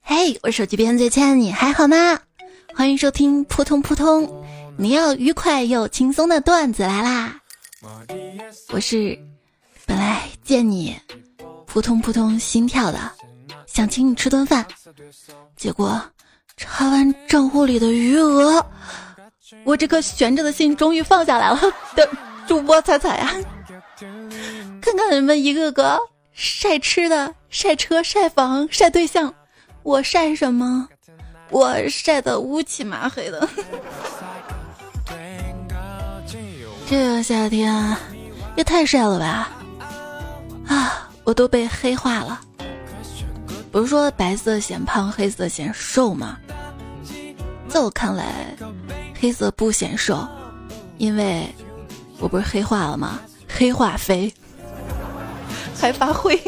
嘿，我手机边最亲爱的你还好吗？欢迎收听扑通扑通，你要愉快又轻松的段子来啦！我是本来见你扑通扑通心跳的，想请你吃顿饭，结果查完账户里的余额，我这颗悬着的心终于放下来了。的主播彩彩呀，看看你们一个个晒吃的、晒车、晒房、晒对象，我晒什么？我晒的乌漆麻黑的。这个夏天也太晒了吧！啊，我都被黑化了。不是说白色显胖，黑色显瘦吗？在我看来，黑色不显瘦，因为我不是黑化了吗？黑化肥 还发灰。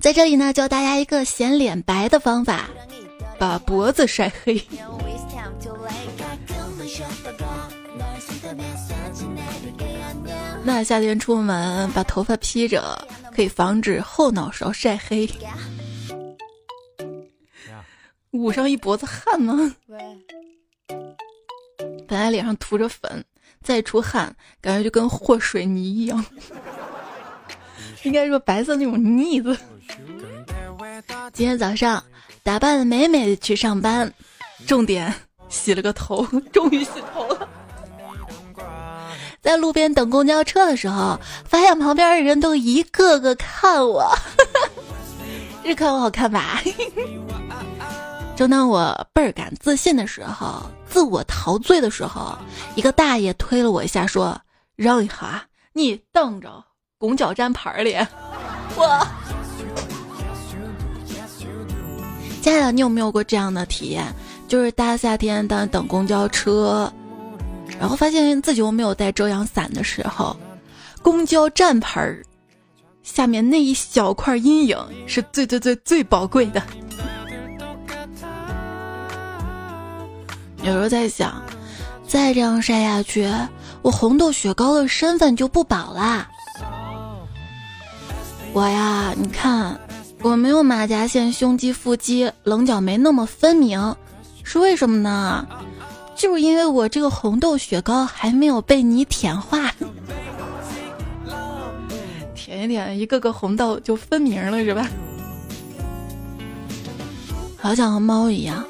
在这里呢，教大家一个显脸白的方法，把脖子晒黑。那夏天出门把头发披着，可以防止后脑勺晒黑。捂上一脖子汗吗？本来脸上涂着粉，再出汗，感觉就跟和水泥一样。应该说白色那种腻子。今天早上打扮的美美的去上班，重点洗了个头，终于洗头了。在路边等公交车的时候，发现旁边的人都一个个看我，是看我好看吧？正当我倍儿感自信的时候，自我陶醉的时候，一个大爷推了我一下，说：“让一下，你等着，公交站牌里。”我，亲爱的，你有没有过这样的体验？就是大夏天的等公交车。然后发现自己又没有带遮阳伞的时候，公交站牌儿下面那一小块阴影是最最最最宝贵的。有时候在想，再这样晒下去，我红豆雪糕的身份就不保啦。我呀，你看，我没有马甲线、胸肌、腹肌、棱角没那么分明，是为什么呢？就是因为我这个红豆雪糕还没有被你舔化，舔一舔，一个个红豆就分明了，是吧？好想和猫一样，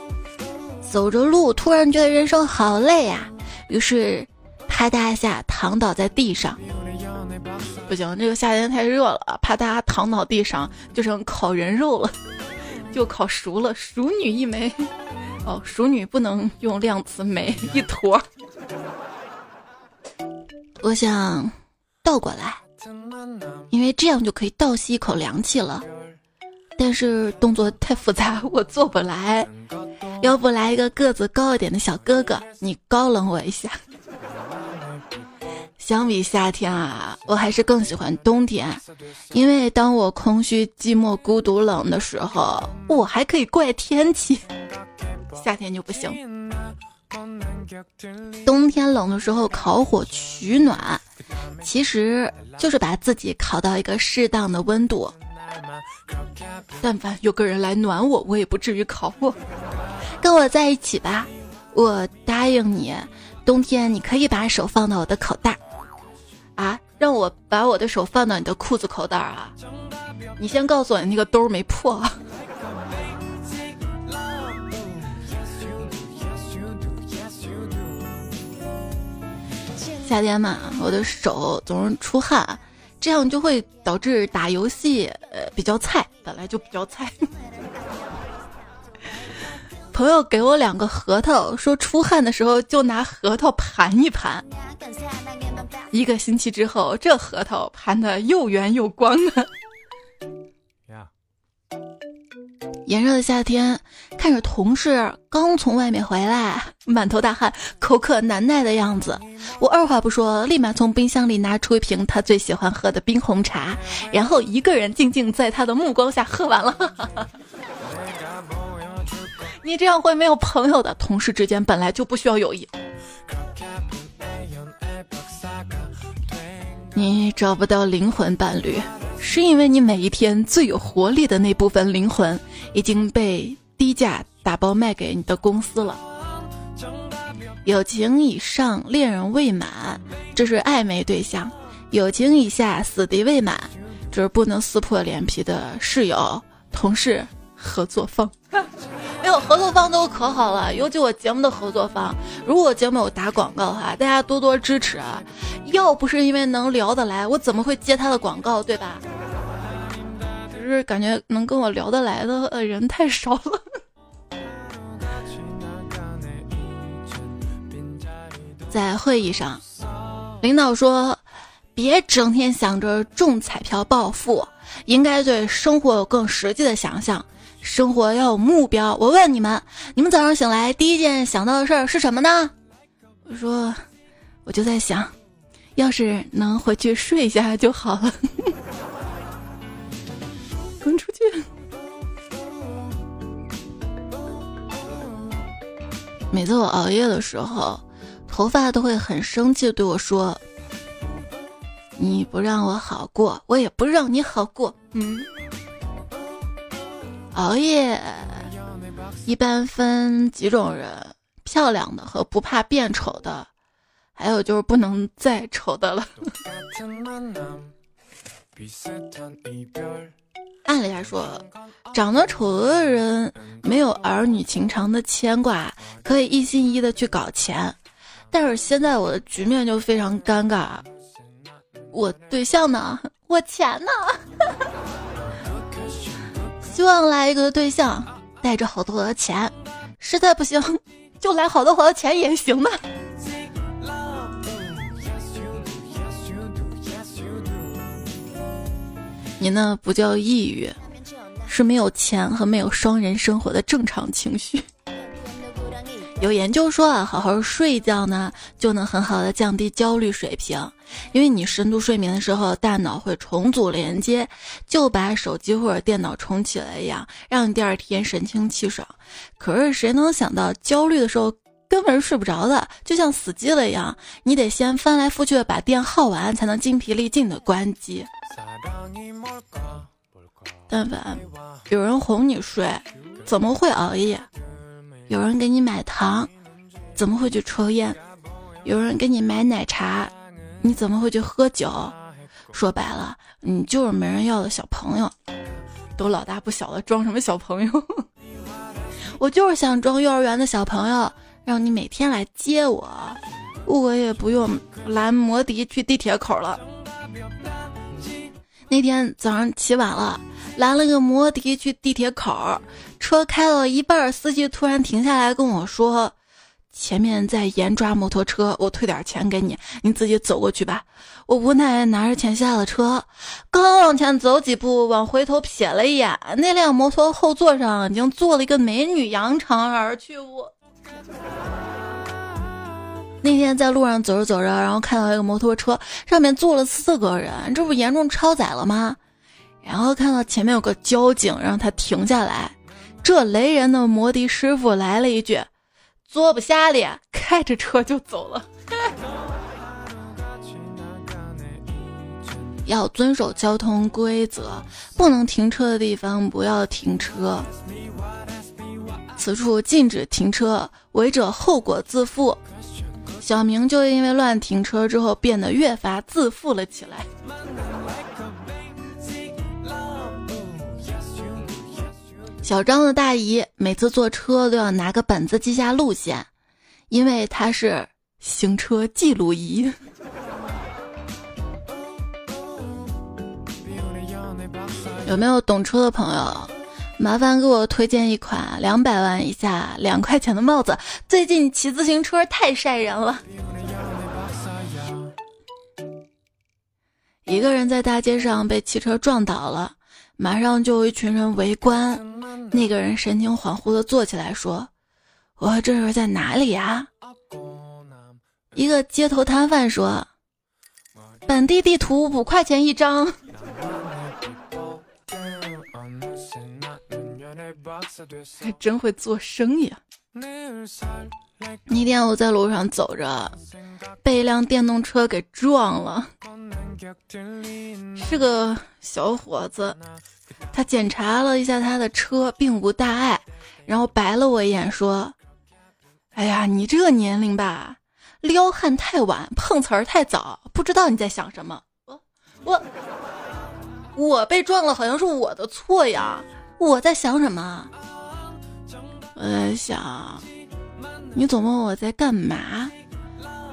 走着路突然觉得人生好累呀，于是啪嗒一下躺倒在地上。不行，这个夏天太热了，怕大家躺倒地上就成烤人肉了，就烤熟了，熟女一枚。哦，熟女不能用量词，美一坨。我想倒过来，因为这样就可以倒吸一口凉气了。但是动作太复杂，我做不来。要不来一个个子高一点的小哥哥，你高冷我一下。相比夏天啊，我还是更喜欢冬天，因为当我空虚、寂寞、孤独、冷的时候，我还可以怪天气。夏天就不行，冬天冷的时候烤火取暖，其实就是把自己烤到一个适当的温度。但凡有个人来暖我，我也不至于烤我。跟我在一起吧，我答应你，冬天你可以把手放到我的口袋。啊，让我把我的手放到你的裤子口袋啊？你先告诉我，你那个兜没破。夏天嘛，我的手总是出汗，这样就会导致打游戏呃比较菜，本来就比较菜。朋友给我两个核桃，说出汗的时候就拿核桃盘一盘。一个星期之后，这核桃盘的又圆又光的。炎热的夏天，看着同事刚从外面回来，满头大汗、口渴难耐的样子，我二话不说，立马从冰箱里拿出一瓶他最喜欢喝的冰红茶，然后一个人静静在他的目光下喝完了。你这样会没有朋友的，同事之间本来就不需要友谊。你找不到灵魂伴侣，是因为你每一天最有活力的那部分灵魂已经被低价打包卖给你的公司了。友情以上，恋人未满，这是暧昧对象；友情以下，死敌未满，这是不能撕破脸皮的室友、同事、合作方。哎呦，合作方都可好了，尤其我节目的合作方，如果节目有打广告的话，大家多多支持啊！要不是因为能聊得来，我怎么会接他的广告，对吧？只是感觉能跟我聊得来的人太少了。在会议上，领导说：“别整天想着中彩票暴富，应该对生活有更实际的想象。生活要有目标。”我问你们，你们早上醒来第一件想到的事儿是什么呢？我说，我就在想，要是能回去睡一下就好了。滚出去！每次我熬夜的时候。头发都会很生气，对我说：“你不让我好过，我也不让你好过。”嗯，熬夜一般分几种人：漂亮的和不怕变丑的，还有就是不能再丑的了。按理来说，长得丑的人没有儿女情长的牵挂，可以一心一意的去搞钱。但是现在我的局面就非常尴尬，我对象呢？我钱呢？希望来一个对象，带着好多的钱，实在不行 就来好多好多钱也行的。你那不叫抑郁，是没有钱和没有双人生活的正常情绪。有研究说啊，好好睡一觉呢，就能很好的降低焦虑水平。因为你深度睡眠的时候，大脑会重组连接，就把手机或者电脑重启了一样，让你第二天神清气爽。可是谁能想到，焦虑的时候根本是睡不着的，就像死机了一样，你得先翻来覆去的把电耗完，才能精疲力尽的关机。但凡有人哄你睡，怎么会熬夜？有人给你买糖，怎么会去抽烟？有人给你买奶茶，你怎么会去喝酒？说白了，你就是没人要的小朋友，都老大不小了，装什么小朋友？我就是想装幼儿园的小朋友，让你每天来接我，我也不用拦摩的去地铁口了。那天早上起晚了。拦了个摩的去地铁口，车开了一半，司机突然停下来跟我说：“前面在严抓摩托车，我退点钱给你，你自己走过去吧。”我无奈拿着钱下了车，刚往前走几步，往回头瞥了一眼，那辆摩托后座上已经坐了一个美女，扬长而去。我那天在路上走着走着，然后看到一个摩托车上面坐了四个人，这不严重超载了吗？然后看到前面有个交警，让他停下来。这雷人的摩的师傅来了一句：“坐不下了，开着车就走了。要遵守交通规则，不能停车的地方不要停车。此处禁止停车，违者后果自负。小明就因为乱停车之后，变得越发自负了起来。小张的大姨每次坐车都要拿个本子记下路线，因为她是行车记录仪。有没有懂车的朋友？麻烦给我推荐一款两百万以下两块钱的帽子。最近骑自行车太晒人了。一个人在大街上被汽车撞倒了。马上就有一群人围观，那个人神情恍惚的坐起来说：“我这是在哪里呀？”一个街头摊贩说：“本地地图五块钱一张。”还真会做生意。啊！那天我在路上走着，被一辆电动车给撞了。是个小伙子，他检查了一下他的车，并无大碍，然后白了我一眼说：“哎呀，你这个年龄吧，撩汉太晚，碰瓷儿太早，不知道你在想什么。”我我我被撞了，好像是我的错呀，我在想什么？我在想，你总问我在干嘛？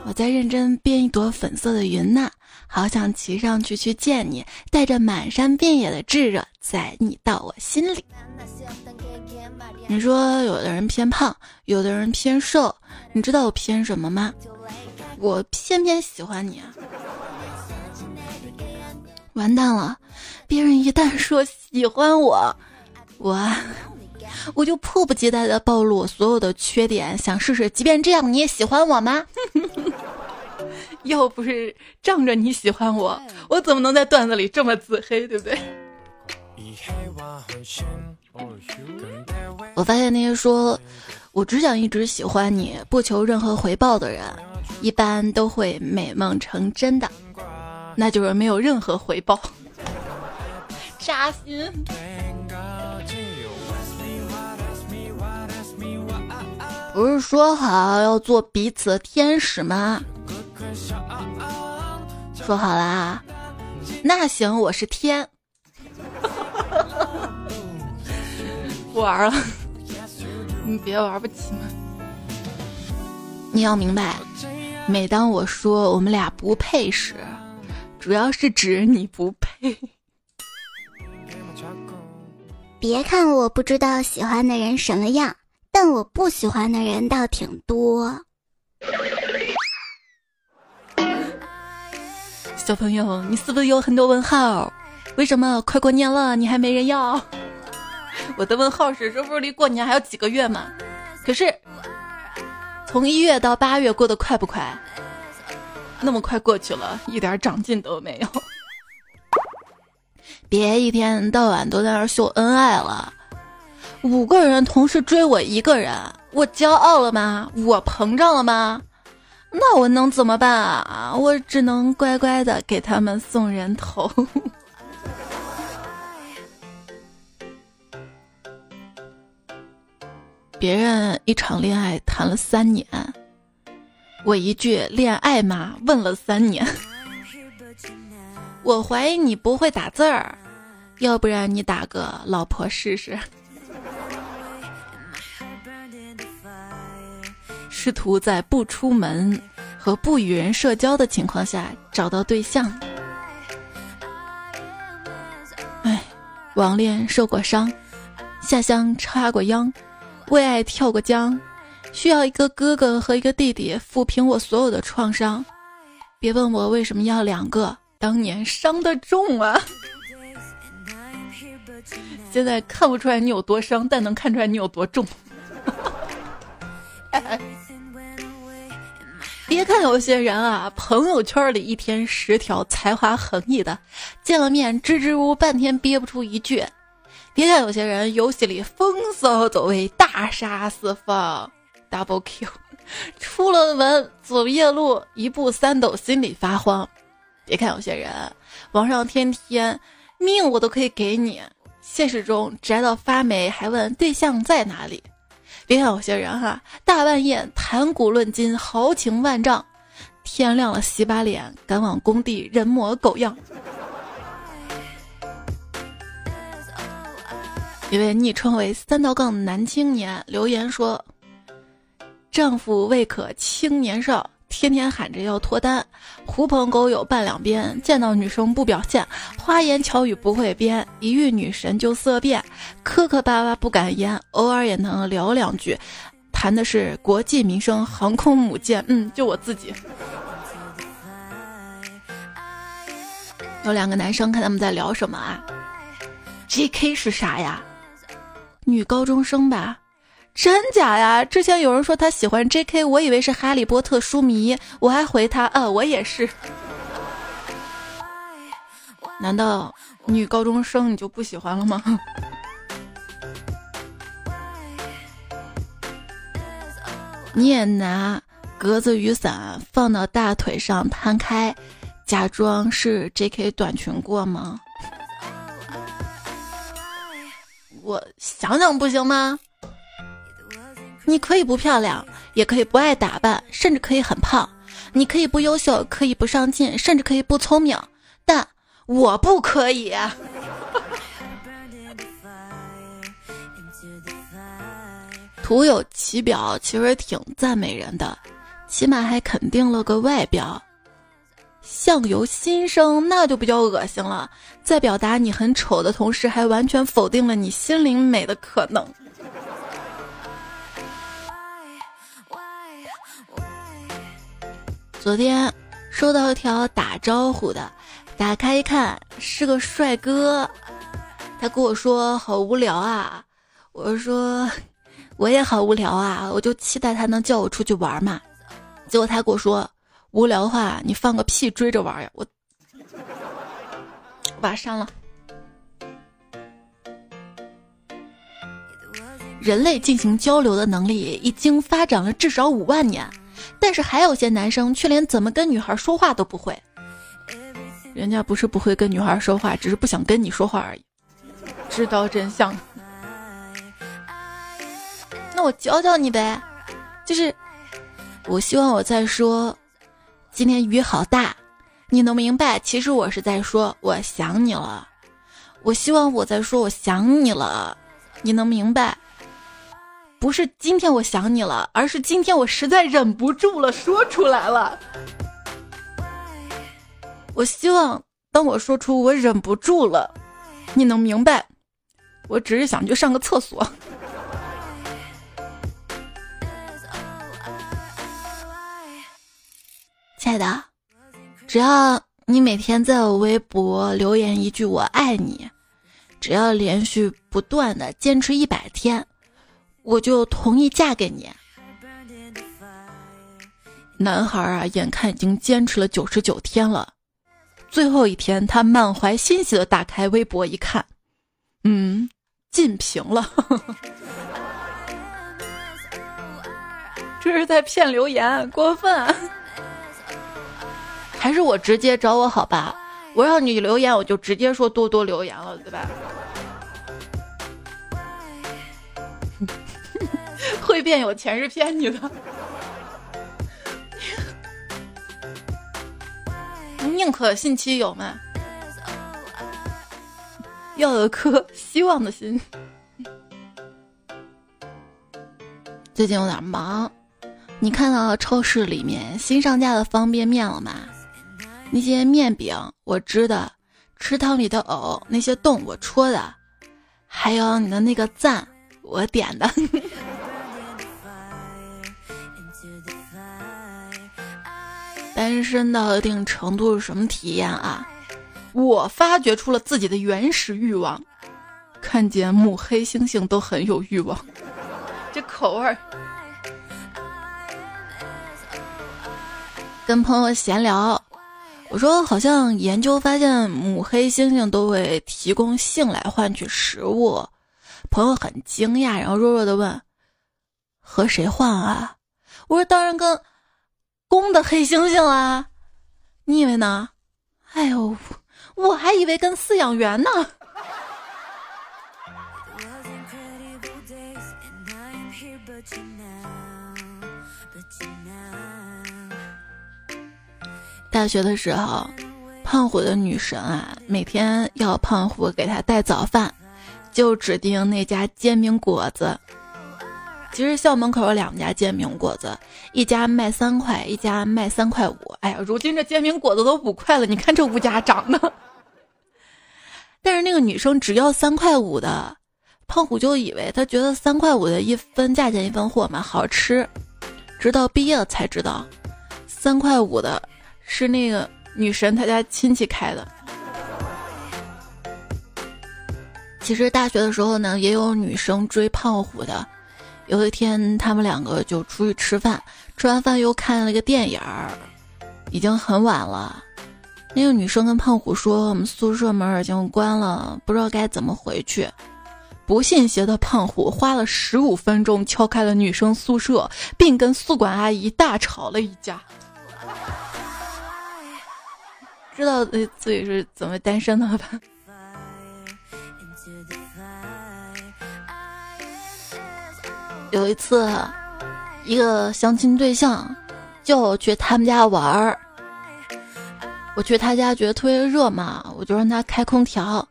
我在认真编一朵粉色的云呢，好想骑上去去见你，带着满山遍野的炙热，载你到我心里。你说有的人偏胖，有的人偏瘦，你知道我偏什么吗？我偏偏喜欢你啊！完蛋了，别人一旦说喜欢我，我。我就迫不及待的暴露我所有的缺点，想试试，即便这样你也喜欢我吗？要不是仗着你喜欢我，我怎么能在段子里这么自黑，对不对？我发现那些说我只想一直喜欢你，不求任何回报的人，一般都会美梦成真的，那就是没有任何回报，扎心。不是说好要做彼此的天使吗？说好啦，那行，我是天。不 玩了，你别玩不起嘛？你要明白，每当我说我们俩不配时，主要是指你不配。别看我不知道喜欢的人什么样。但我不喜欢的人倒挺多。小朋友，你是不是有很多问号？为什么快过年了你还没人要？我的问号是：这不是离过年还有几个月吗？可是从一月到八月过得快不快？那么快过去了，一点长进都没有。别一天到晚都在那秀恩爱了。五个人同时追我一个人，我骄傲了吗？我膨胀了吗？那我能怎么办啊？我只能乖乖的给他们送人头。别人一场恋爱谈了三年，我一句恋爱嘛问了三年。我怀疑你不会打字儿，要不然你打个老婆试试。试图在不出门和不与人社交的情况下找到对象。哎，网恋受过伤，下乡插过秧，为爱跳过江，需要一个哥哥和一个弟弟抚平我所有的创伤。别问我为什么要两个，当年伤的重啊！现在看不出来你有多伤，但能看出来你有多重。别看有些人啊，朋友圈里一天十条才华横溢的，见了面支支吾吾半天憋不出一句；别看有些人游戏里风骚走位，大杀四方，double kill，出了门走夜路一步三抖，心里发慌；别看有些人网上天天命我都可以给你，现实中宅到发霉，还问对象在哪里。别看有些人哈，大半夜谈古论今，豪情万丈，天亮了洗把脸，赶往工地人模狗样。一位昵称为三道杠男青年留言说：“丈夫未可轻年少。”天天喊着要脱单，狐朋狗友半两边，见到女生不表现，花言巧语不会编，一遇女神就色变，磕磕巴巴不敢言，偶尔也能聊两句，谈的是国际民生、航空母舰。嗯，就我自己。有两个男生看他们在聊什么啊？J.K. 是啥呀？女高中生吧。真假呀？之前有人说他喜欢 J.K.，我以为是哈利波特书迷，我还回他，呃，我也是。难道女高中生你就不喜欢了吗？你也拿格子雨伞放到大腿上摊开，假装是 J.K. 短裙过吗？我想想不行吗？你可以不漂亮，也可以不爱打扮，甚至可以很胖；你可以不优秀，可以不上进，甚至可以不聪明，但我不可以。徒有其表，其实挺赞美人的，起码还肯定了个外表。相由心生，那就比较恶心了。在表达你很丑的同时，还完全否定了你心灵美的可能。昨天收到一条打招呼的，打开一看是个帅哥，他跟我说好无聊啊，我说。我也好无聊啊，我就期待他能叫我出去玩嘛。结果他跟我说：“无聊的话，你放个屁追着玩呀！”我把他删了。人类进行交流的能力已经发展了至少五万年，但是还有些男生却连怎么跟女孩说话都不会。人家不是不会跟女孩说话，只是不想跟你说话而已。知道真相。那我教教你呗，就是我希望我在说，今天雨好大，你能明白？其实我是在说我想你了。我希望我在说我想你了，你能明白？不是今天我想你了，而是今天我实在忍不住了，说出来了。我希望当我说出我忍不住了，你能明白？我只是想去上个厕所。亲爱的，只要你每天在我微博留言一句“我爱你”，只要连续不断的坚持一百天，我就同意嫁给你。男孩啊，眼看已经坚持了九十九天了，最后一天，他满怀欣喜的打开微博一看，嗯，禁评了，这是在骗留言，过分。还是我直接找我好吧，我让你留言，我就直接说多多留言了，对吧？会变有钱是骗你的，宁可信其有嘛，要有颗希望的心。最近有点忙，你看到超市里面新上架的方便面了吗？那些面饼我织的，池塘里的藕那些洞我戳的，还有你的那个赞我点的。单身到一定程度是什么体验啊？我发掘出了自己的原始欲望，看见母黑猩猩都很有欲望，这口味儿。跟朋友闲聊。我说，好像研究发现，母黑猩猩都会提供性来换取食物。朋友很惊讶，然后弱弱的问：“和谁换啊？”我说：“当然跟公的黑猩猩啊。”你以为呢？哎呦，我还以为跟饲养员呢。大学的时候，胖虎的女神啊，每天要胖虎给她带早饭，就指定那家煎饼果子。其实校门口有两家煎饼果子，一家卖三块，一家卖三块五。哎呀，如今这煎饼果子都五块了，你看这物价涨的。但是那个女生只要三块五的，胖虎就以为她觉得三块五的一分价钱一分货嘛，好吃。直到毕业了才知道，三块五的。是那个女神她家亲戚开的。其实大学的时候呢，也有女生追胖虎的。有一天，他们两个就出去吃饭，吃完饭又看了个电影儿，已经很晚了。那个女生跟胖虎说：“我们宿舍门已经关了，不知道该怎么回去。”不信邪的胖虎花了十五分钟敲开了女生宿舍，并跟宿管阿姨大吵了一架。知道自己是怎么单身的了吧？有一次，一个相亲对象叫我去他们家玩儿，我去他家觉得特别热嘛，我就让他开空调，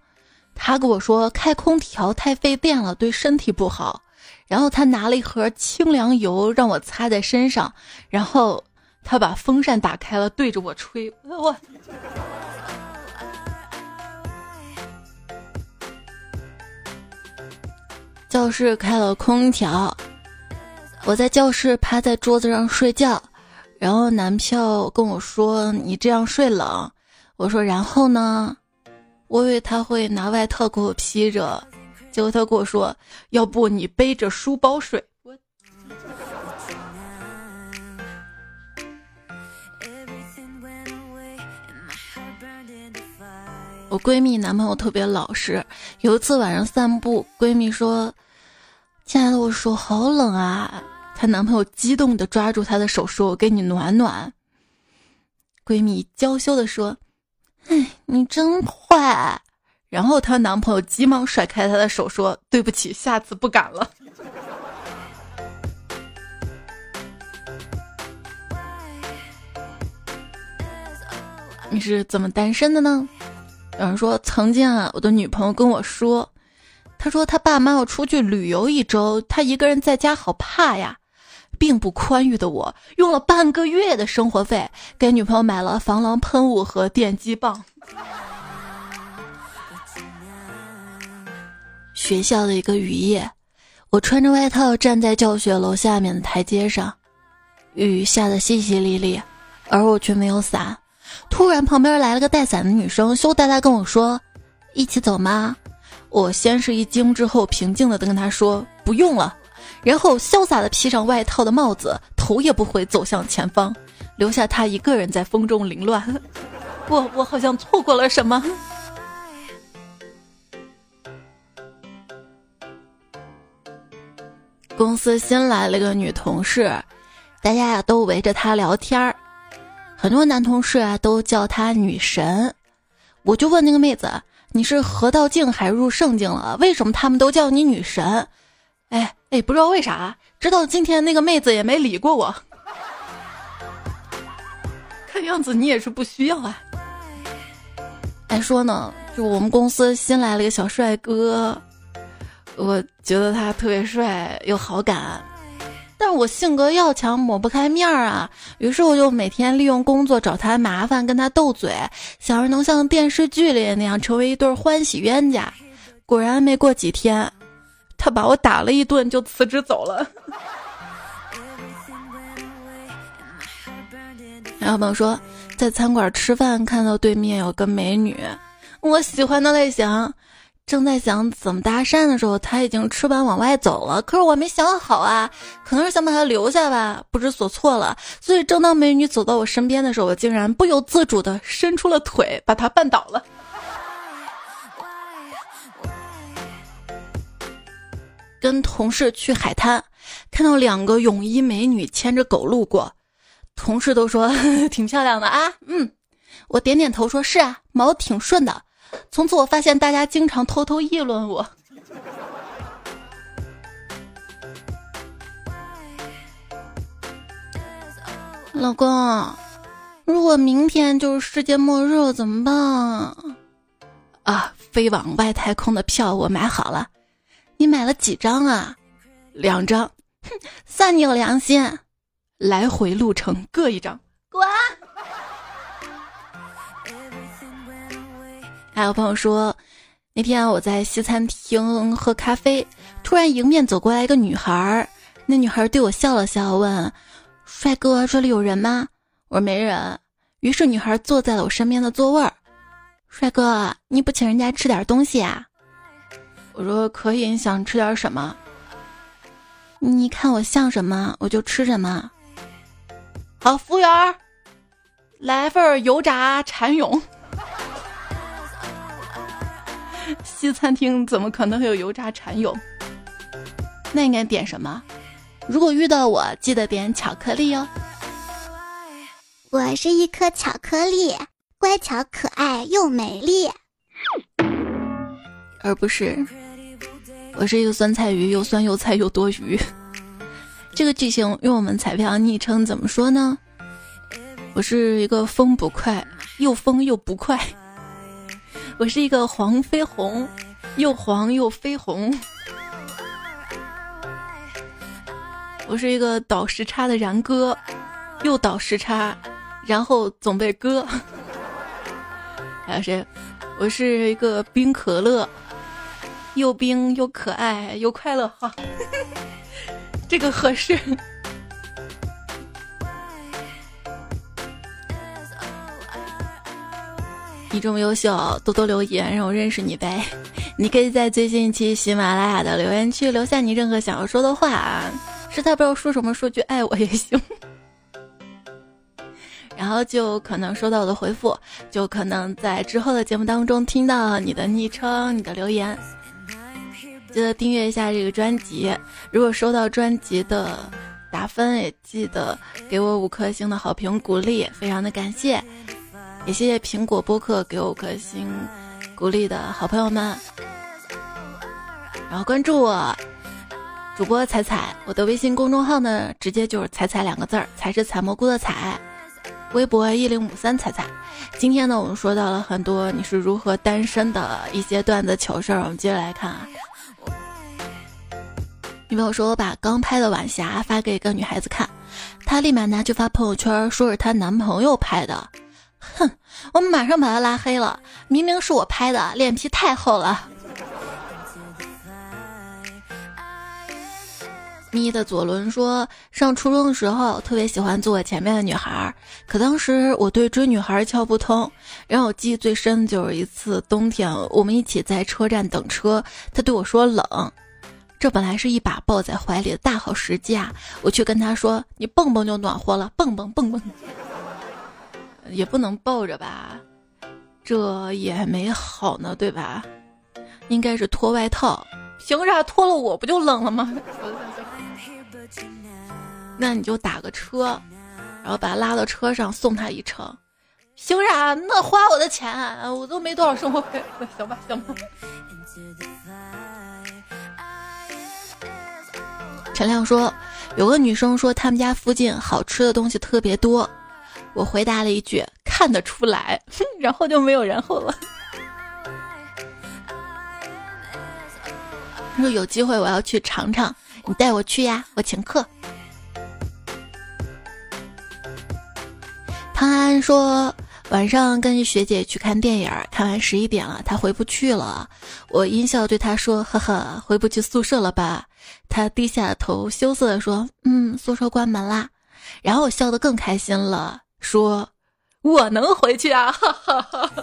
他跟我说开空调太费电了，对身体不好。然后他拿了一盒清凉油让我擦在身上，然后他把风扇打开了，对着我吹，我。教室开了空调，我在教室趴在桌子上睡觉，然后男票跟我说：“你这样睡冷。”我说：“然后呢？”我以为他会拿外套给我披着，结果他跟我说：“要不你背着书包睡。”我。闺蜜男朋友特别老实，有一次晚上散步，闺蜜说。亲爱的，我手好冷啊！她男朋友激动的抓住她的手说：“我给你暖暖。”闺蜜娇羞的说：“哎，你真坏。”然后她男朋友急忙甩开她的手说：“对不起，下次不敢了。”你是怎么单身的呢？有人说，曾经啊，我的女朋友跟我说。他说他爸妈要出去旅游一周，他一个人在家好怕呀。并不宽裕的我，用了半个月的生活费给女朋友买了防狼喷雾和电击棒。学校的一个雨夜，我穿着外套站在教学楼下面的台阶上，雨下得淅淅沥沥，而我却没有伞。突然，旁边来了个带伞的女生，羞答答跟我说：“一起走吗？”我先是一惊，之后平静的跟他说不用了，然后潇洒的披上外套的帽子，头也不回走向前方，留下他一个人在风中凌乱。我我好像错过了什么。公司新来了个女同事，大家呀都围着她聊天儿，很多男同事啊都叫她女神，我就问那个妹子。你是河道境还入圣境了？为什么他们都叫你女神？哎哎，不知道为啥，直到今天那个妹子也没理过我。看样子你也是不需要啊。还说呢，就我们公司新来了一个小帅哥，我觉得他特别帅，有好感。但是我性格要强，抹不开面儿啊。于是我就每天利用工作找他麻烦，跟他斗嘴，想着能像电视剧里那样成为一对欢喜冤家。果然没过几天，他把我打了一顿就辞职走了。然后朋友说，在餐馆吃饭看到对面有个美女，我喜欢的类型。正在想怎么搭讪的时候，他已经吃完往外走了。可是我没想好啊，可能是想把他留下吧，不知所措了。所以正当美女走到我身边的时候，我竟然不由自主的伸出了腿，把她绊倒了。跟同事去海滩，看到两个泳衣美女牵着狗路过，同事都说 挺漂亮的啊。嗯，我点点头说是啊，毛挺顺的。从此我发现大家经常偷偷议论我。老公，如果明天就是世界末日了怎么办？啊，飞往外太空的票我买好了，你买了几张啊？两张，哼，算你有良心。来回路程各一张，滚。还有朋友说，那天我在西餐厅喝咖啡，突然迎面走过来一个女孩儿，那女孩对我笑了笑，问：“帅哥，这里有人吗？”我说：“没人。”于是女孩坐在了我身边的座位儿。帅哥，你不请人家吃点东西啊？我说：“可以。”你想吃点什么？你看我像什么，我就吃什么。好，服务员，来份油炸蚕蛹。西餐厅怎么可能会有油炸蚕蛹？那应该点什么？如果遇到我，记得点巧克力哟。我是一颗巧克力，乖巧可爱又美丽，而不是我是一个酸菜鱼，又酸又菜又多余。这个剧情用我们彩票昵称怎么说呢？我是一个风不快，又疯又不快。我是一个黄飞鸿，又黄又飞鸿。我是一个倒时差的然哥，又倒时差，然后总被割。还有谁？我是一个冰可乐，又冰又可爱又快乐哈。这个合适。你这么优秀，多多留言让我认识你呗。你可以在最近一期喜马拉雅的留言区留下你任何想要说的话啊，实在不知道说什么，说句爱我也行。然后就可能收到我的回复，就可能在之后的节目当中听到你的昵称、你的留言。记得订阅一下这个专辑，如果收到专辑的打分，也记得给我五颗星的好评鼓励，非常的感谢。也谢谢苹果播客给我颗星鼓励的好朋友们。然后关注我，主播彩彩，我的微信公众号呢，直接就是“彩彩”两个字儿，才是采蘑菇的采。微博一零五三彩彩。今天呢，我们说到了很多你是如何单身的一些段子糗事儿，我们接着来看啊。女朋友说：“我把刚拍的晚霞发给一个女孩子看，她立马拿去发朋友圈，说是她男朋友拍的。哼，我马上把他拉黑了。明明是我拍的，脸皮太厚了。”咪的左轮说：“上初中的时候，特别喜欢坐我前面的女孩，可当时我对追女孩窍不通。让我记忆最深就是一次冬天，我们一起在车站等车，她对我说冷。”这本来是一把抱在怀里的大好时机啊！我却跟他说：“你蹦蹦就暖和了，蹦蹦蹦蹦，也不能抱着吧？这也没好呢，对吧？应该是脱外套，凭啥脱了我不就冷了吗？那你就打个车，然后把他拉到车上送他一程，凭啥？那花我的钱，我都没多少生活费，行吧，行吧。”陈亮说：“有个女生说他们家附近好吃的东西特别多。”我回答了一句：“看得出来。”然后就没有然后了。他说：“有机会我要去尝尝，你带我去呀，我请客。”唐安说：“晚上跟学姐去看电影，看完十一点了，她回不去了。我阴笑对她说：‘呵呵，回不去宿舍了吧？’”他低下头，羞涩地说：“嗯，宿舍关门啦。”然后我笑得更开心了，说：“我能回去啊！”哈 哈哈。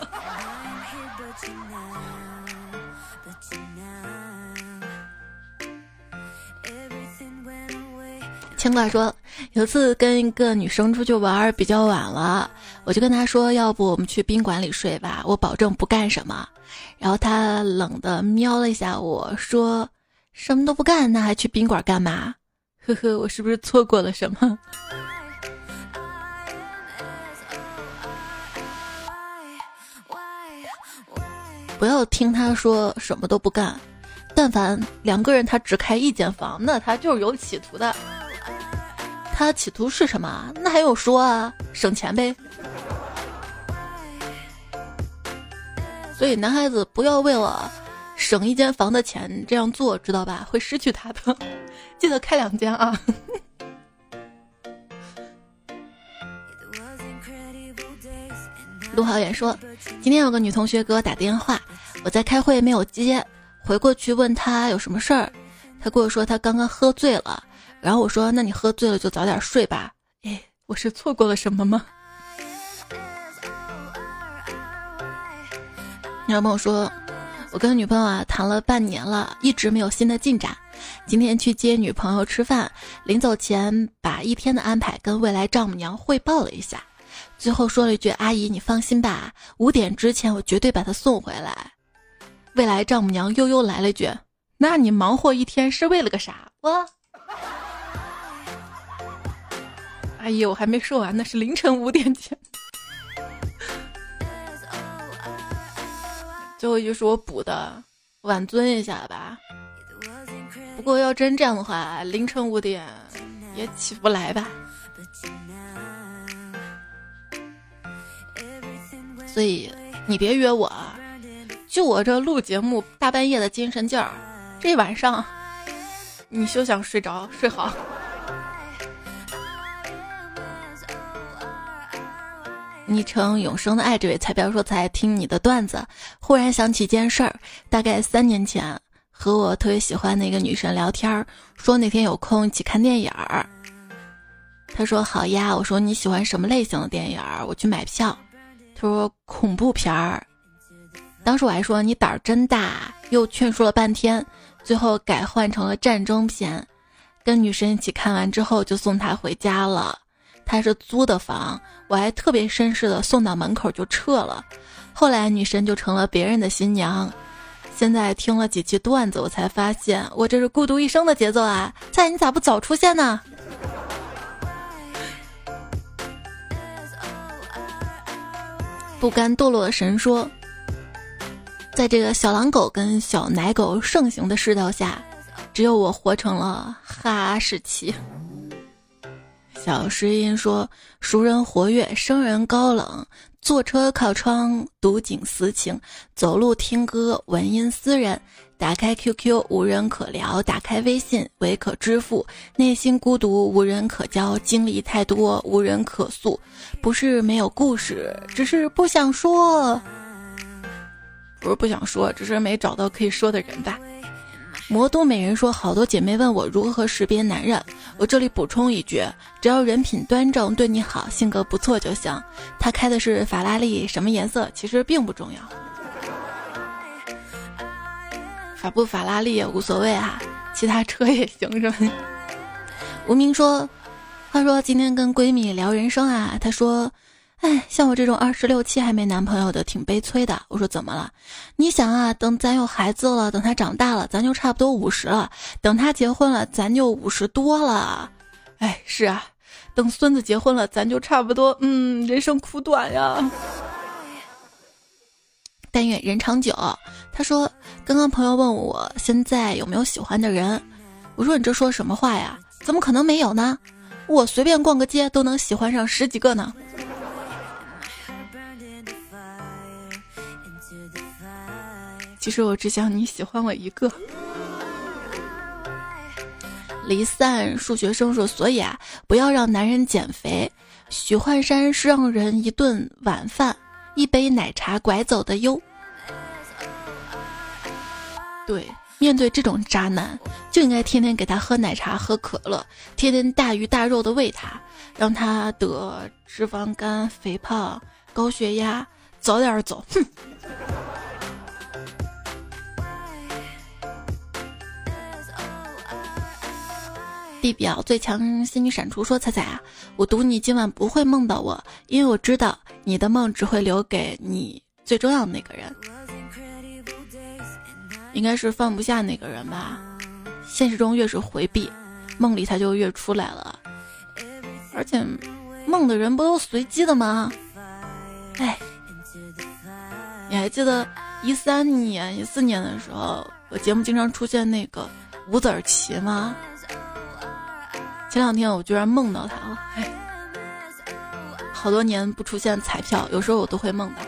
牵挂说：“有次跟一个女生出去玩，比较晚了，我就跟她说，要不我们去宾馆里睡吧，我保证不干什么。”然后她冷的瞄了一下我说。什么都不干，那还去宾馆干嘛？呵呵，我是不是错过了什么？不要听他说什么都不干，但凡两个人他只开一间房，那他就是有企图的。他企图是什么？那还用说啊？省钱呗。所以男孩子不要为了。省一间房的钱，这样做知道吧？会失去他的，记得开两间啊。陆浩远说，今天有个女同学给我打电话，我在开会没有接，回过去问她有什么事儿，她跟我说她刚刚喝醉了，然后我说那你喝醉了就早点睡吧。哎，我是错过了什么吗？然后朋友说。我跟女朋友啊谈了半年了，一直没有新的进展。今天去接女朋友吃饭，临走前把一天的安排跟未来丈母娘汇报了一下，最后说了一句：“阿姨，你放心吧，五点之前我绝对把她送回来。”未来丈母娘悠悠来了一句：“那你忙活一天是为了个啥？”我，阿姨，我还没说完呢，是凌晨五点前。最后一句是我补的，挽尊一下吧。不过要真这样的话，凌晨五点也起不来吧。所以你别约我，啊就我这录节目大半夜的精神劲儿，这晚上你休想睡着睡好。昵称永生的爱这位彩票说才听你的段子，忽然想起一件事儿，大概三年前和我特别喜欢的一个女生聊天，说那天有空一起看电影儿。他说好呀，我说你喜欢什么类型的电影儿？我去买票。说恐怖片儿，当时我还说你胆儿真大，又劝说了半天，最后改换成了战争片。跟女神一起看完之后，就送她回家了。她是租的房，我还特别绅士的送到门口就撤了。后来女神就成了别人的新娘。现在听了几期段子，我才发现我这是孤独一生的节奏啊！菜，你咋不早出现呢？不甘堕落的神说，在这个小狼狗跟小奶狗盛行的世道下，只有我活成了哈士奇。小诗音说：“熟人活跃，生人高冷。坐车靠窗读景思情，走路听歌闻音思人。打开 QQ 无人可聊，打开微信唯可支付。内心孤独无人可交，经历太多无人可诉。不是没有故事，只是不想说。不是不想说，只是没找到可以说的人吧。”魔都美人说：“好多姐妹问我如何识别男人，我这里补充一句：只要人品端正，对你好，性格不错就行。他开的是法拉利，什么颜色其实并不重要。法不法拉利也无所谓啊，其他车也行，是吧？”无名说：“话说今天跟闺蜜聊人生啊，她说。”哎，像我这种二十六七还没男朋友的，挺悲催的。我说怎么了？你想啊，等咱有孩子了，等他长大了，咱就差不多五十了；等他结婚了，咱就五十多了。哎，是啊，等孙子结婚了，咱就差不多，嗯，人生苦短呀。但愿人长久。他说，刚刚朋友问我现在有没有喜欢的人，我说你这说什么话呀？怎么可能没有呢？我随便逛个街都能喜欢上十几个呢。其实我只想你喜欢我一个。离散数学生说：“所以啊，不要让男人减肥。许幻山是让人一顿晚饭、一杯奶茶拐走的哟。”对，面对这种渣男，就应该天天给他喝奶茶、喝可乐，天天大鱼大肉的喂他，让他得脂肪肝、肥胖、高血压，早点走。哼。地表最强仙女闪出说：“彩彩啊，我赌你今晚不会梦到我，因为我知道你的梦只会留给你最重要的那个人，应该是放不下那个人吧。现实中越是回避，梦里他就越出来了。而且，梦的人不都随机的吗？哎，你还记得一三年、一四年的时候，我节目经常出现那个五子棋吗？”前两天我居然梦到他了，好多年不出现彩票，有时候我都会梦到。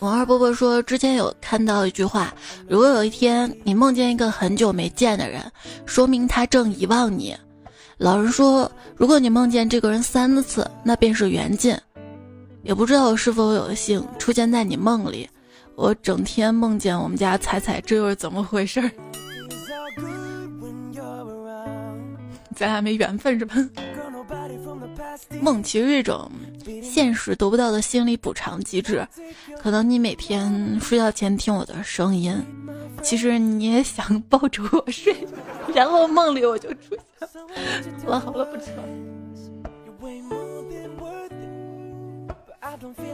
王二伯伯说，之前有看到一句话：如果有一天你梦见一个很久没见的人，说明他正遗忘你。老人说，如果你梦见这个人三次，那便是缘尽。也不知道是否有幸出现在你梦里。我整天梦见我们家彩彩，这又是怎么回事儿？咱俩没缘分是吧？梦其实是一种现实得不到的心理补偿机制，可能你每天睡觉前听我的声音，其实你也想抱着我睡，然后梦里我就出现。好了好了，不扯。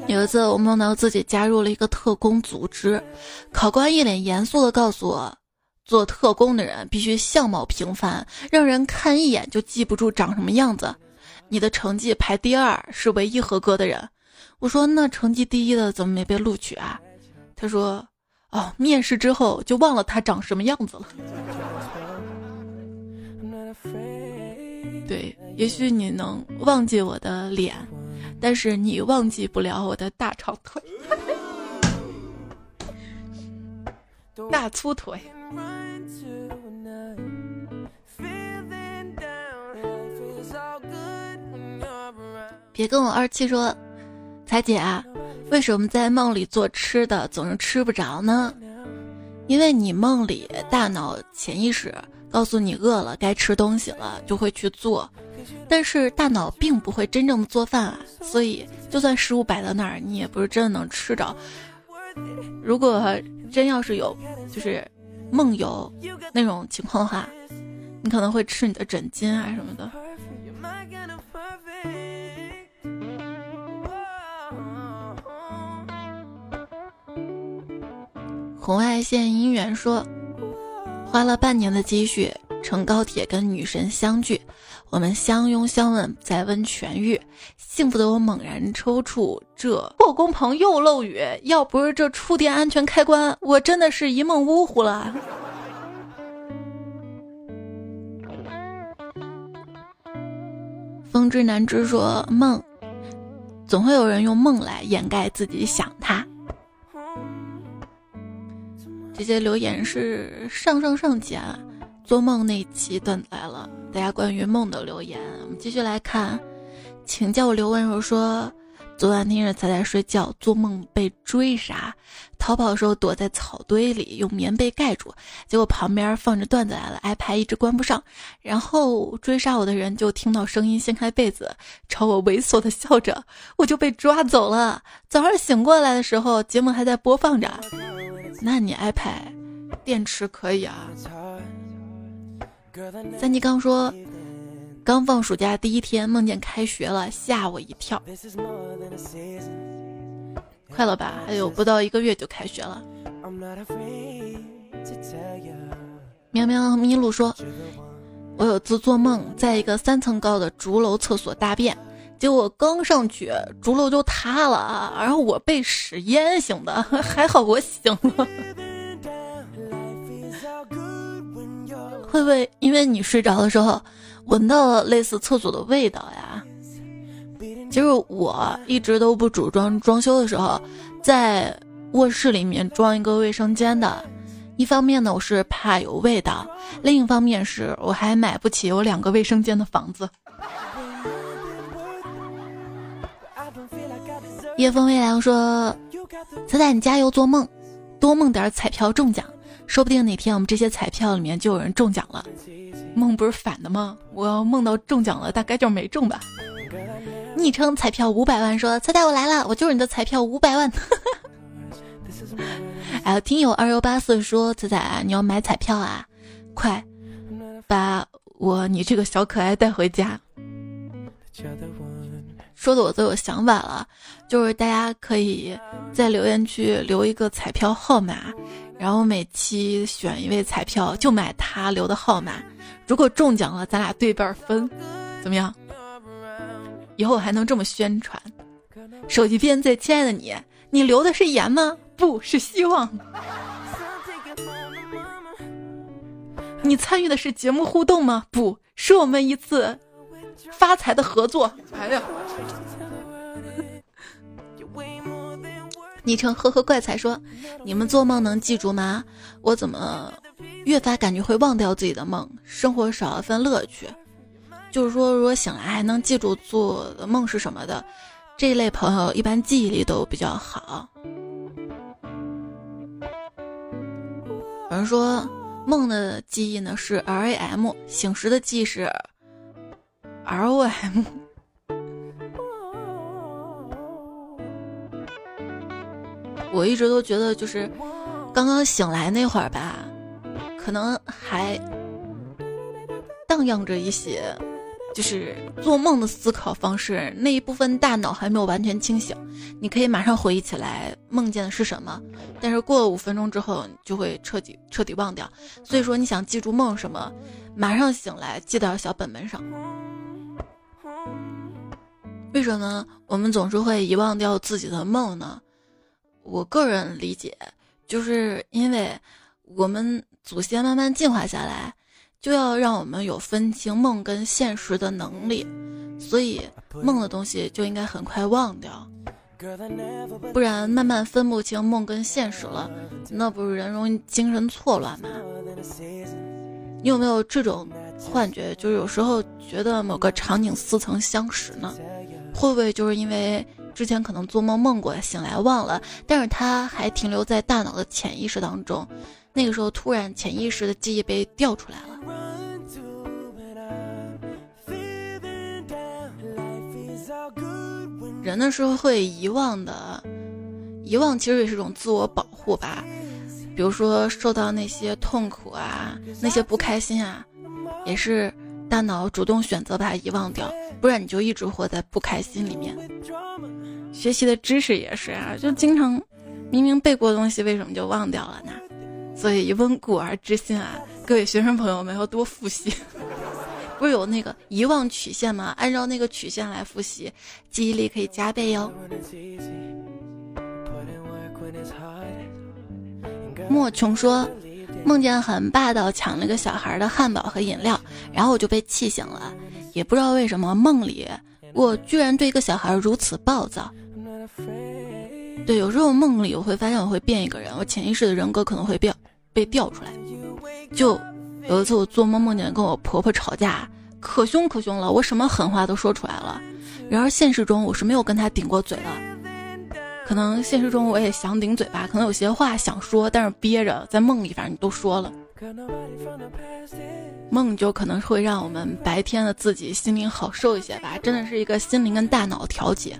有一次我梦到自己加入了一个特工组织，考官一脸严肃的告诉我。做特工的人必须相貌平凡，让人看一眼就记不住长什么样子。你的成绩排第二是唯一合格的人。我说那成绩第一的怎么没被录取啊？他说哦，面试之后就忘了他长什么样子了。对，也许你能忘记我的脸，但是你忘记不了我的大长腿、大粗腿。别跟我二七说，彩姐啊，为什么在梦里做吃的总是吃不着呢？因为你梦里大脑潜意识。告诉你饿了该吃东西了，就会去做，但是大脑并不会真正的做饭啊，所以就算食物摆在那儿，你也不是真的能吃着。如果真要是有就是梦游那种情况的话，你可能会吃你的枕巾啊什么的。红外线姻缘说。花了半年的积蓄乘高铁跟女神相聚，我们相拥相吻在温泉浴，幸福的我猛然抽搐，这破工棚又漏雨，要不是这触电安全开关，我真的是一梦呜呼了。风之南之说梦，总会有人用梦来掩盖自己想他。这些留言是上上上期啊，做梦那期段子来了，大家关于梦的留言，我们继续来看，请叫我刘温柔说，昨晚听着才在睡觉，做梦被追杀，逃跑的时候躲在草堆里，用棉被盖住，结果旁边放着段子来了，iPad 一直关不上，然后追杀我的人就听到声音掀开被子，朝我猥琐的笑着，我就被抓走了。早上醒过来的时候，节目还在播放着。那你 iPad 电池可以啊？三弟刚说，刚放暑假第一天梦见开学了，吓我一跳。快了吧？还有不到一个月就开学了。喵喵咪路说，我有次做梦，在一个三层高的竹楼厕所大便。结果刚上去，竹楼就塌了，然后我被屎淹醒的，还好我醒了。会不会因为你睡着的时候闻到了类似厕所的味道呀？其实我一直都不主张装修的时候在卧室里面装一个卫生间的，一方面呢我是怕有味道，另一方面是我还买不起有两个卫生间的房子。夜风微凉说：“仔仔，你加油做梦，多梦点彩票中奖，说不定哪天我们这些彩票里面就有人中奖了。梦不是反的吗？我要梦到中奖了，大概就是没中吧。”昵称彩票五百万说：“猜猜，我来了，我就是你的彩票五百万。”还有听友二幺八四说：“仔仔，你要买彩票啊？快把我你这个小可爱带回家。”说的我都有想法了，就是大家可以在留言区留一个彩票号码，然后每期选一位彩票就买他留的号码，如果中奖了，咱俩对半分，怎么样？以后还能这么宣传？手机边最亲爱的你，你留的是言吗？不是希望。你参与的是节目互动吗？不是我们一次。发财的合作，哎呀！昵称呵呵怪才说：“你们做梦能记住吗？我怎么越发感觉会忘掉自己的梦，生活少了份乐趣。就是说，如果醒来还能记住做梦是什么的，这一类朋友一般记忆力都比较好。有人说梦的记忆呢是 RAM，醒时的记忆是。” ROM 我一直都觉得就是刚刚醒来那会儿吧，可能还荡漾着一些就是做梦的思考方式，那一部分大脑还没有完全清醒。你可以马上回忆起来梦见的是什么，但是过了五分钟之后，你就会彻底彻底忘掉。所以说，你想记住梦什么，马上醒来记到小本本上。为什么我们总是会遗忘掉自己的梦呢？我个人理解，就是因为我们祖先慢慢进化下来，就要让我们有分清梦跟现实的能力，所以梦的东西就应该很快忘掉，不然慢慢分不清梦跟现实了，那不是人容易精神错乱吗？你有没有这种幻觉，就是有时候觉得某个场景似曾相识呢？会不会就是因为之前可能做梦梦过，醒来忘了，但是它还停留在大脑的潜意识当中，那个时候突然潜意识的记忆被调出来了。人的时候会遗忘的，遗忘其实也是一种自我保护吧。比如说受到那些痛苦啊，那些不开心啊，也是。大脑主动选择把它遗忘掉，不然你就一直活在不开心里面。学习的知识也是啊，就经常明明背过的东西，为什么就忘掉了呢？所以温故而知新啊，各位学生朋友们要多复习。不是有那个遗忘曲线吗？按照那个曲线来复习，记忆力可以加倍哟。莫琼说。梦见很霸道抢了个小孩的汉堡和饮料，然后我就被气醒了，也不知道为什么梦里我居然对一个小孩如此暴躁。对，有时候梦里我会发现我会变一个人，我潜意识的人格可能会变被调出来。就有一次我做梦梦见跟我婆婆吵架，可凶可凶了，我什么狠话都说出来了。然而现实中我是没有跟她顶过嘴的。可能现实中我也想顶嘴吧，可能有些话想说，但是憋着，在梦里反正你都说了。梦就可能会让我们白天的自己心灵好受一些吧，真的是一个心灵跟大脑调节。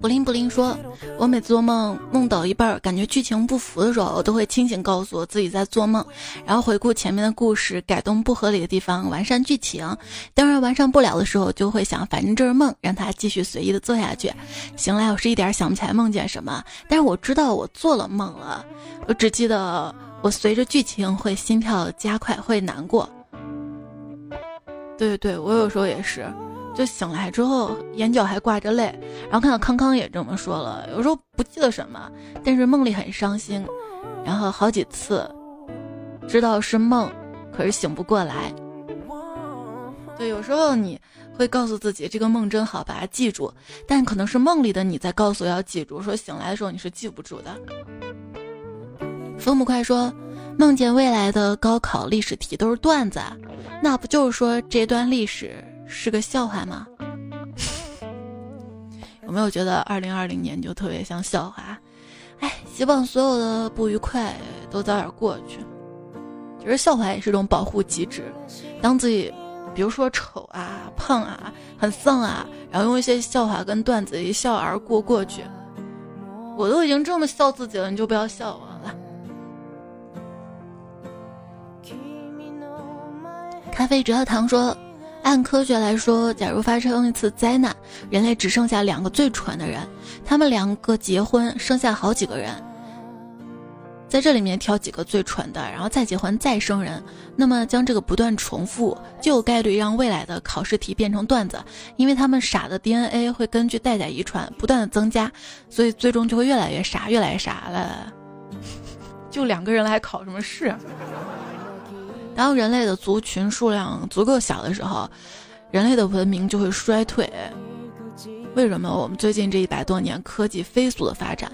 布灵布灵说：“我每次做梦梦到一半，感觉剧情不符的时候，我都会清醒告诉我自己在做梦，然后回顾前面的故事，改动不合理的地方，完善剧情。当然完善不了的时候，就会想，反正这是梦，让它继续随意的做下去。醒来我是一点想不起来梦见什么，但是我知道我做了梦了，我只记得我随着剧情会心跳加快，会难过。对对对，我有时候也是。”就醒来之后，眼角还挂着泪，然后看到康康也这么说了。有时候不记得什么，但是梦里很伤心，然后好几次知道是梦，可是醒不过来。对，有时候你会告诉自己这个梦真好，把它记住，但可能是梦里的你在告诉要记住，说醒来的时候你是记不住的。风不快说，梦见未来的高考历史题都是段子，那不就是说这段历史？是个笑话吗？有没有觉得二零二零年就特别像笑话？哎，希望所有的不愉快都早点过去。其实笑话也是一种保护机制。当自己，比如说丑啊、胖啊、很丧啊，然后用一些笑话跟段子一笑而过过去。我都已经这么笑自己了，你就不要笑我了。咖啡折糖说。按科学来说，假如发生一次灾难，人类只剩下两个最蠢的人，他们两个结婚，生下好几个人，在这里面挑几个最蠢的，然后再结婚再生人，那么将这个不断重复，就有概率让未来的考试题变成段子，因为他们傻的 DNA 会根据代代遗传不断的增加，所以最终就会越来越傻，越来越傻了。就两个人来，考什么试？当人类的族群数量足够小的时候，人类的文明就会衰退。为什么我们最近这一百多年科技飞速的发展？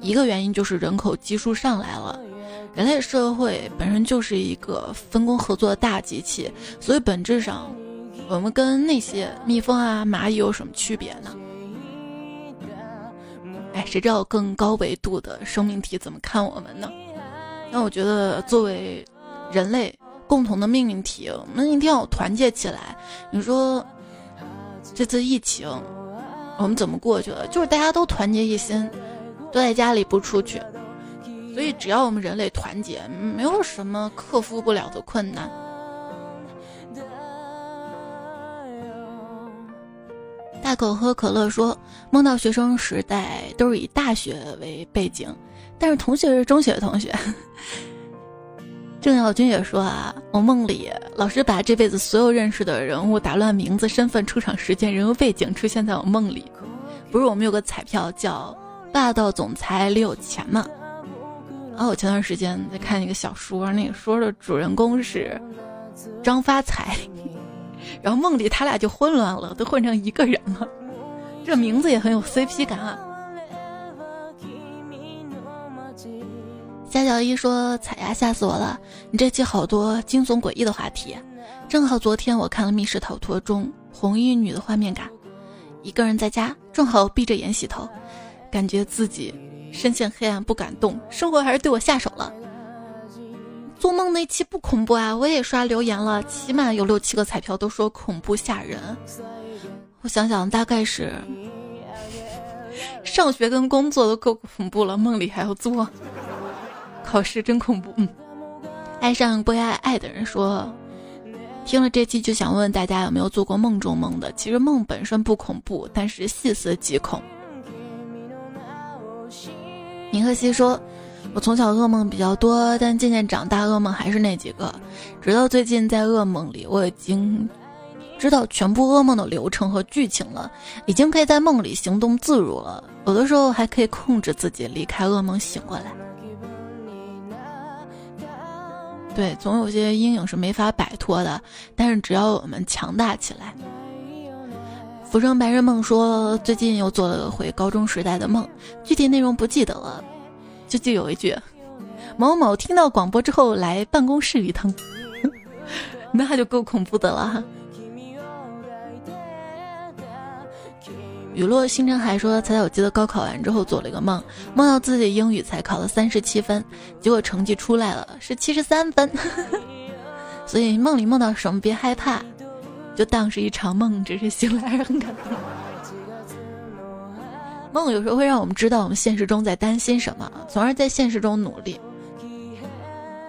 一个原因就是人口基数上来了。人类社会本身就是一个分工合作的大机器，所以本质上，我们跟那些蜜蜂啊、蚂蚁有什么区别呢？哎，谁知道更高维度的生命体怎么看我们呢？那我觉得作为人类。共同的命运体，我们一定要团结起来。你说这次疫情我们怎么过去了？就是大家都团结一心，都在家里不出去。所以只要我们人类团结，没有什么克服不了的困难。大口喝可乐说，梦到学生时代都是以大学为背景，但是同学是中学同学。郑耀军也说啊，我梦里老师把这辈子所有认识的人物打乱名字、身份、出场时间、人物背景出现在我梦里。不是我们有个彩票叫《霸道总裁李有钱》吗？然后我前段时间在看一个小说，那个说的主人公是张发财，然后梦里他俩就混乱了，都混成一个人了。这名字也很有 CP 感啊。夏小一说：“彩呀，吓死我了！你这期好多惊悚诡异的话题，正好昨天我看了《密室逃脱》中红衣女的画面感，一个人在家，正好闭着眼洗头，感觉自己深陷黑暗不敢动，生活还是对我下手了。做梦那期不恐怖啊，我也刷留言了，起码有六七个彩票都说恐怖吓人。我想想，大概是上学跟工作都够恐怖了，梦里还要做。”考试真恐怖。嗯，爱上不爱爱的人说，听了这期就想问问大家有没有做过梦中梦的？其实梦本身不恐怖，但是细思极恐。明赫西说，我从小噩梦比较多，但渐渐长大，噩梦还是那几个。直到最近在噩梦里，我已经知道全部噩梦的流程和剧情了，已经可以在梦里行动自如了。有的时候还可以控制自己离开噩梦，醒过来。对，总有些阴影是没法摆脱的，但是只要我们强大起来。浮生白日梦说，最近又做了回高中时代的梦，具体内容不记得了，就记有一句：某某听到广播之后来办公室一趟，那就够恐怖的了。雨落星辰海说：“才我记得高考完之后做了一个梦，梦到自己英语才考了三十七分，结果成绩出来了是七十三分。所以梦里梦到什么别害怕，就当是一场梦，只是醒来很感动。梦有时候会让我们知道我们现实中在担心什么，从而在现实中努力。”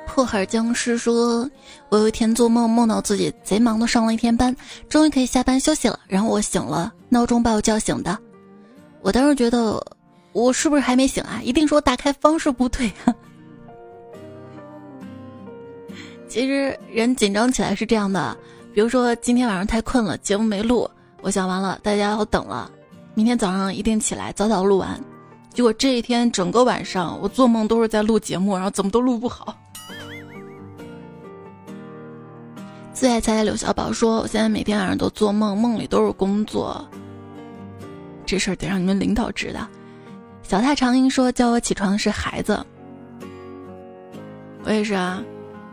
破海僵尸说：“我有一天做梦，梦到自己贼忙的上了一天班，终于可以下班休息了。然后我醒了，闹钟把我叫醒的。我当时觉得，我是不是还没醒啊？一定是我打开方式不对。其实人紧张起来是这样的，比如说今天晚上太困了，节目没录，我想完了，大家要等了，明天早上一定起来早早录完。结果这一天整个晚上，我做梦都是在录节目，然后怎么都录不好。”最爱猜猜刘小宝说：“我现在每天晚上都做梦，梦里都是工作。这事儿得让你们领导知道。”小太长音说：“叫我起床的是孩子。”我也是啊，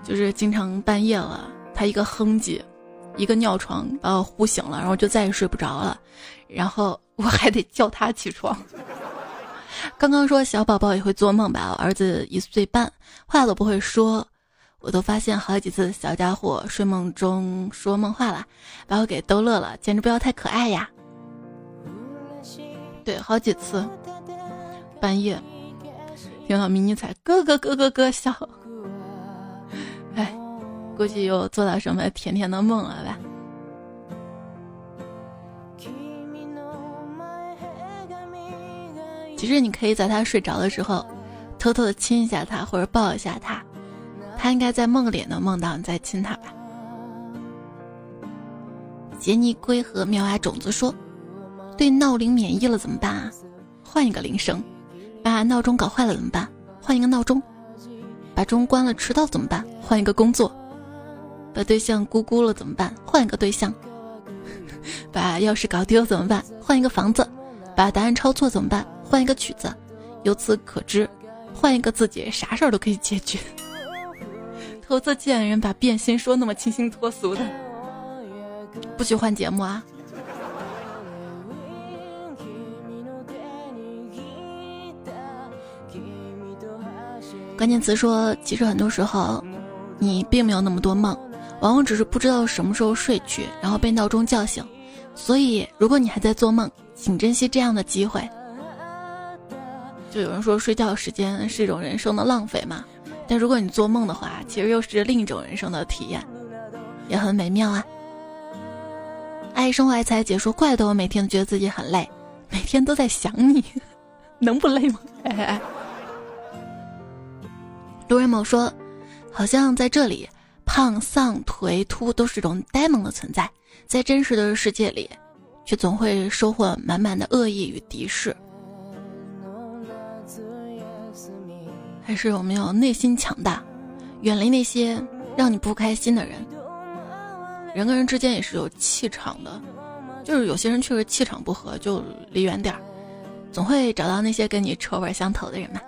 就是经常半夜了，他一个哼唧，一个尿床把我呼醒了，然后就再也睡不着了，然后我还得叫他起床。刚刚说小宝宝也会做梦吧？我儿子一岁半，话都不会说。我都发现好几次小家伙睡梦中说梦话了，把我给逗乐了，简直不要太可爱呀！对，好几次半夜听到迷你彩咯咯咯咯咯笑，哎，估计又做到什么甜甜的梦了吧？其实你可以在他睡着的时候，偷偷的亲一下他，或者抱一下他。他应该在梦里能梦到你在亲他吧？杰尼龟和妙蛙种子说：“对闹铃免疫了怎么办啊？换一个铃声。把闹钟搞坏了怎么办？换一个闹钟。把钟关了迟到怎么办？换一个工作。把对象咕咕了怎么办？换一个对象。把钥匙搞丢怎么办？换一个房子。把答案抄错怎么办？换一个曲子。由此可知，换一个自己，啥事儿都可以解决。”投资贱人把变心说那么清新脱俗的，不许换节目啊！关键词说，其实很多时候你并没有那么多梦，往往只是不知道什么时候睡去，然后被闹钟叫醒。所以，如果你还在做梦，请珍惜这样的机会。就有人说，睡觉时间是一种人生的浪费嘛。但如果你做梦的话，其实又是另一种人生的体验，也很美妙啊。爱生活爱财解说，怪得我每天觉得自己很累，每天都在想你，能不累吗？哎哎。卢仁某说，好像在这里，胖、丧、颓、秃都是种呆萌的存在，在真实的世界里，却总会收获满满的恶意与敌视。还是我们要内心强大，远离那些让你不开心的人。人跟人之间也是有气场的，就是有些人确实气场不合，就离远点儿，总会找到那些跟你臭味相投的人嘛。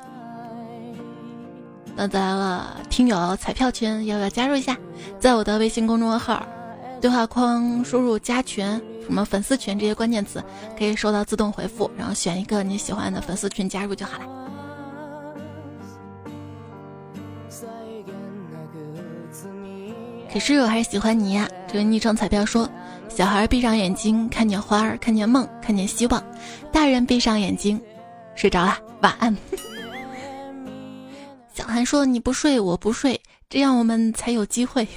那来了，听友彩票群要不要加入一下？在我的微信公众号对话框输入“加群”什么粉丝群这些关键词，可以收到自动回复，然后选一个你喜欢的粉丝群加入就好了。可是我还是喜欢你呀！这个昵称彩票说：“小孩闭上眼睛，看见花儿，看见梦，看见希望；大人闭上眼睛，睡着了，晚安。”小韩说：“你不睡，我不睡，这样我们才有机会。”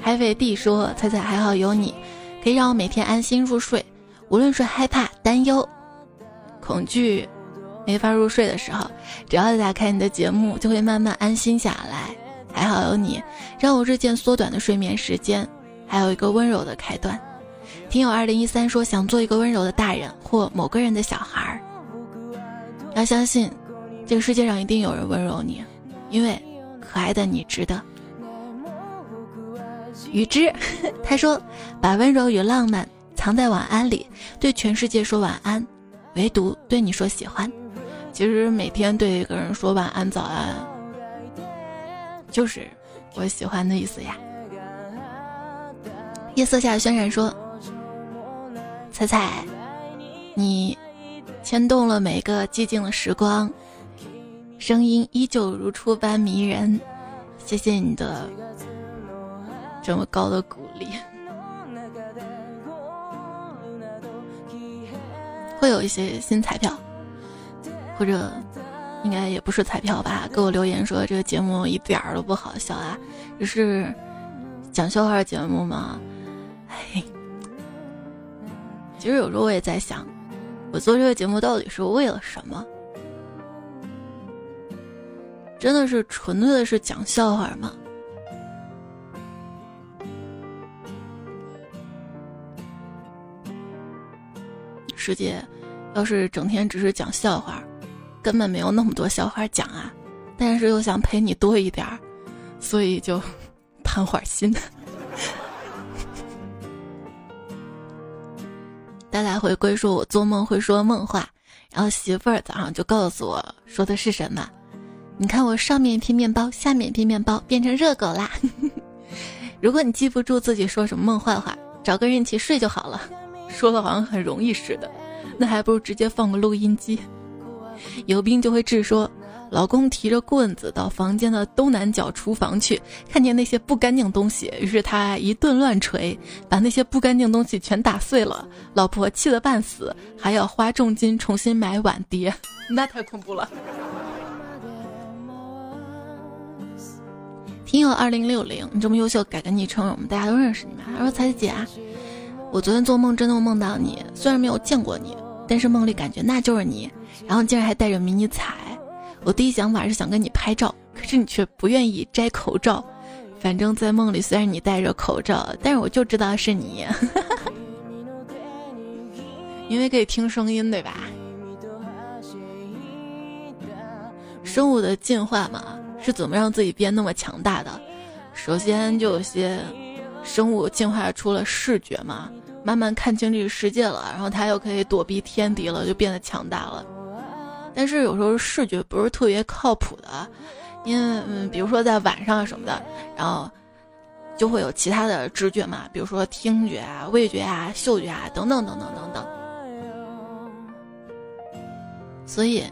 海伟弟说：“彩彩还好有你，可以让我每天安心入睡，无论是害怕、担忧、恐惧，没法入睡的时候，只要打开你的节目，就会慢慢安心下来。还好有你，让我日渐缩短的睡眠时间，还有一个温柔的开端。”听友二零一三说：“想做一个温柔的大人或某个人的小孩儿，要相信。”这个世界上一定有人温柔你，因为可爱的你值得。雨之，他说：“把温柔与浪漫藏在晚安里，对全世界说晚安，唯独对你说喜欢。”其实每天对一个人说晚安、早安，就是我喜欢的意思呀。夜色下渲染说：“彩彩，你牵动了每个寂静的时光。”声音依旧如初般迷人，谢谢你的这么高的鼓励。会有一些新彩票，或者应该也不是彩票吧？给我留言说这个节目一点儿都不好笑啊！这是讲笑话节目吗？哎，其实有时候我也在想，我做这个节目到底是为了什么？真的是纯粹的是讲笑话吗？世界要是整天只是讲笑话，根本没有那么多笑话讲啊！但是又想陪你多一点儿，所以就 贪会儿心。大来回归说，我做梦会说梦话，然后媳妇儿早上就告诉我说的是什么。你看我上面一片面包，下面一片面包，变成热狗啦！如果你记不住自己说什么梦话话，找个人一起睡就好了。说的好像很容易似的，那还不如直接放个录音机。有病就会治说，老公提着棍子到房间的东南角厨房去，看见那些不干净东西，于是他一顿乱锤，把那些不干净东西全打碎了。老婆气得半死，还要花重金重新买碗碟，那太恐怖了。听友二零六零，你这么优秀，改个昵称，我们大家都认识你吗？他说：“彩姐啊，我昨天做梦真的梦到你，虽然没有见过你，但是梦里感觉那就是你，然后竟然还带着迷你彩。我第一想法是想跟你拍照，可是你却不愿意摘口罩。反正，在梦里虽然你戴着口罩，但是我就知道是你，因为可以听声音，对吧？生物的进化嘛。”是怎么让自己变那么强大的？首先，就有些生物进化出了视觉嘛，慢慢看清这个世界了，然后它又可以躲避天敌了，就变得强大了。但是有时候视觉不是特别靠谱的，因为嗯，比如说在晚上什么的，然后就会有其他的知觉嘛，比如说听觉啊、味觉啊、嗅觉啊等等等等等等。所以，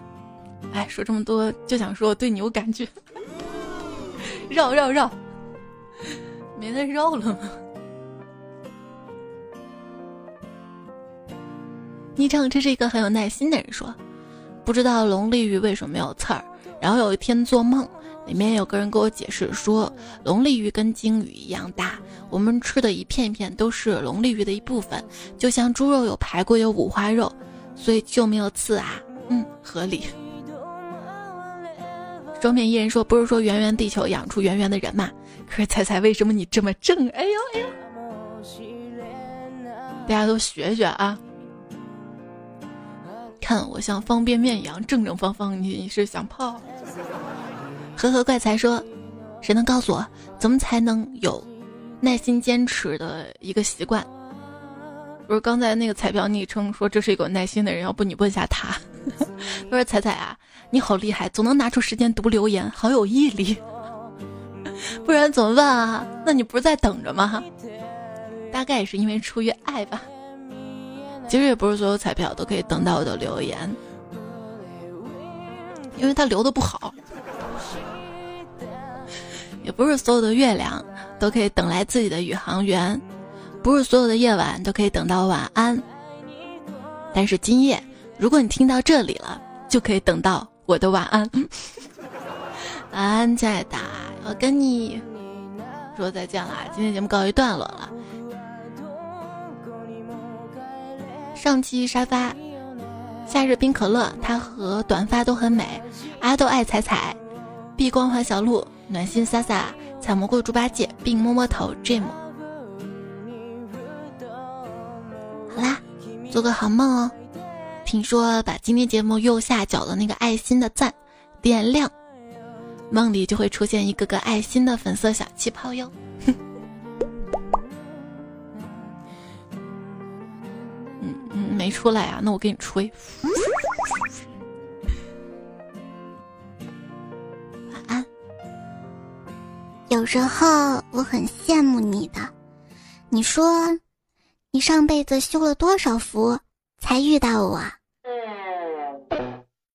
哎，说这么多就想说我对你有感觉。绕绕绕，没得绕了吗？昵称这是一个很有耐心的人说，不知道龙利鱼为什么没有刺儿。然后有一天做梦，里面有个人给我解释说，龙利鱼跟鲸鱼一样大，我们吃的一片一片都是龙利鱼的一部分，就像猪肉有排骨有五花肉，所以就没有刺啊。嗯，合理。双面一人说：“不是说圆圆地球养出圆圆的人嘛？可是猜猜，为什么你这么正？哎呦哎呦！大家都学学啊！看我像方便面一样正正方方，你是想泡？”和和怪才说：“谁能告诉我，怎么才能有耐心坚持的一个习惯？”不是刚才那个彩票昵称说这是一个有耐心的人，要不你问一下他？他说：“彩彩啊，你好厉害，总能拿出时间读留言，好有毅力。不然怎么办啊？那你不是在等着吗？大概也是因为出于爱吧。其实也不是所有彩票都可以等到我的留言，因为它留的不好。也不是所有的月亮都可以等来自己的宇航员。”不是所有的夜晚都可以等到晚安，但是今夜，如果你听到这里了，就可以等到我的晚安。晚安，亲爱的，我跟你说再见了。今天节目告一段落了。上期沙发，夏日冰可乐，他和短发都很美。阿豆爱彩彩，碧光环小鹿，暖心飒飒，采蘑菇猪八戒，并摸摸头，Jim 好啦。做个好梦哦！听说把今天节目右下角的那个爱心的赞点亮，梦里就会出现一个个爱心的粉色小气泡哟。哼没出来啊，那我给你吹。晚安。有时候我很羡慕你的，你说。你上辈子修了多少福，才遇到我？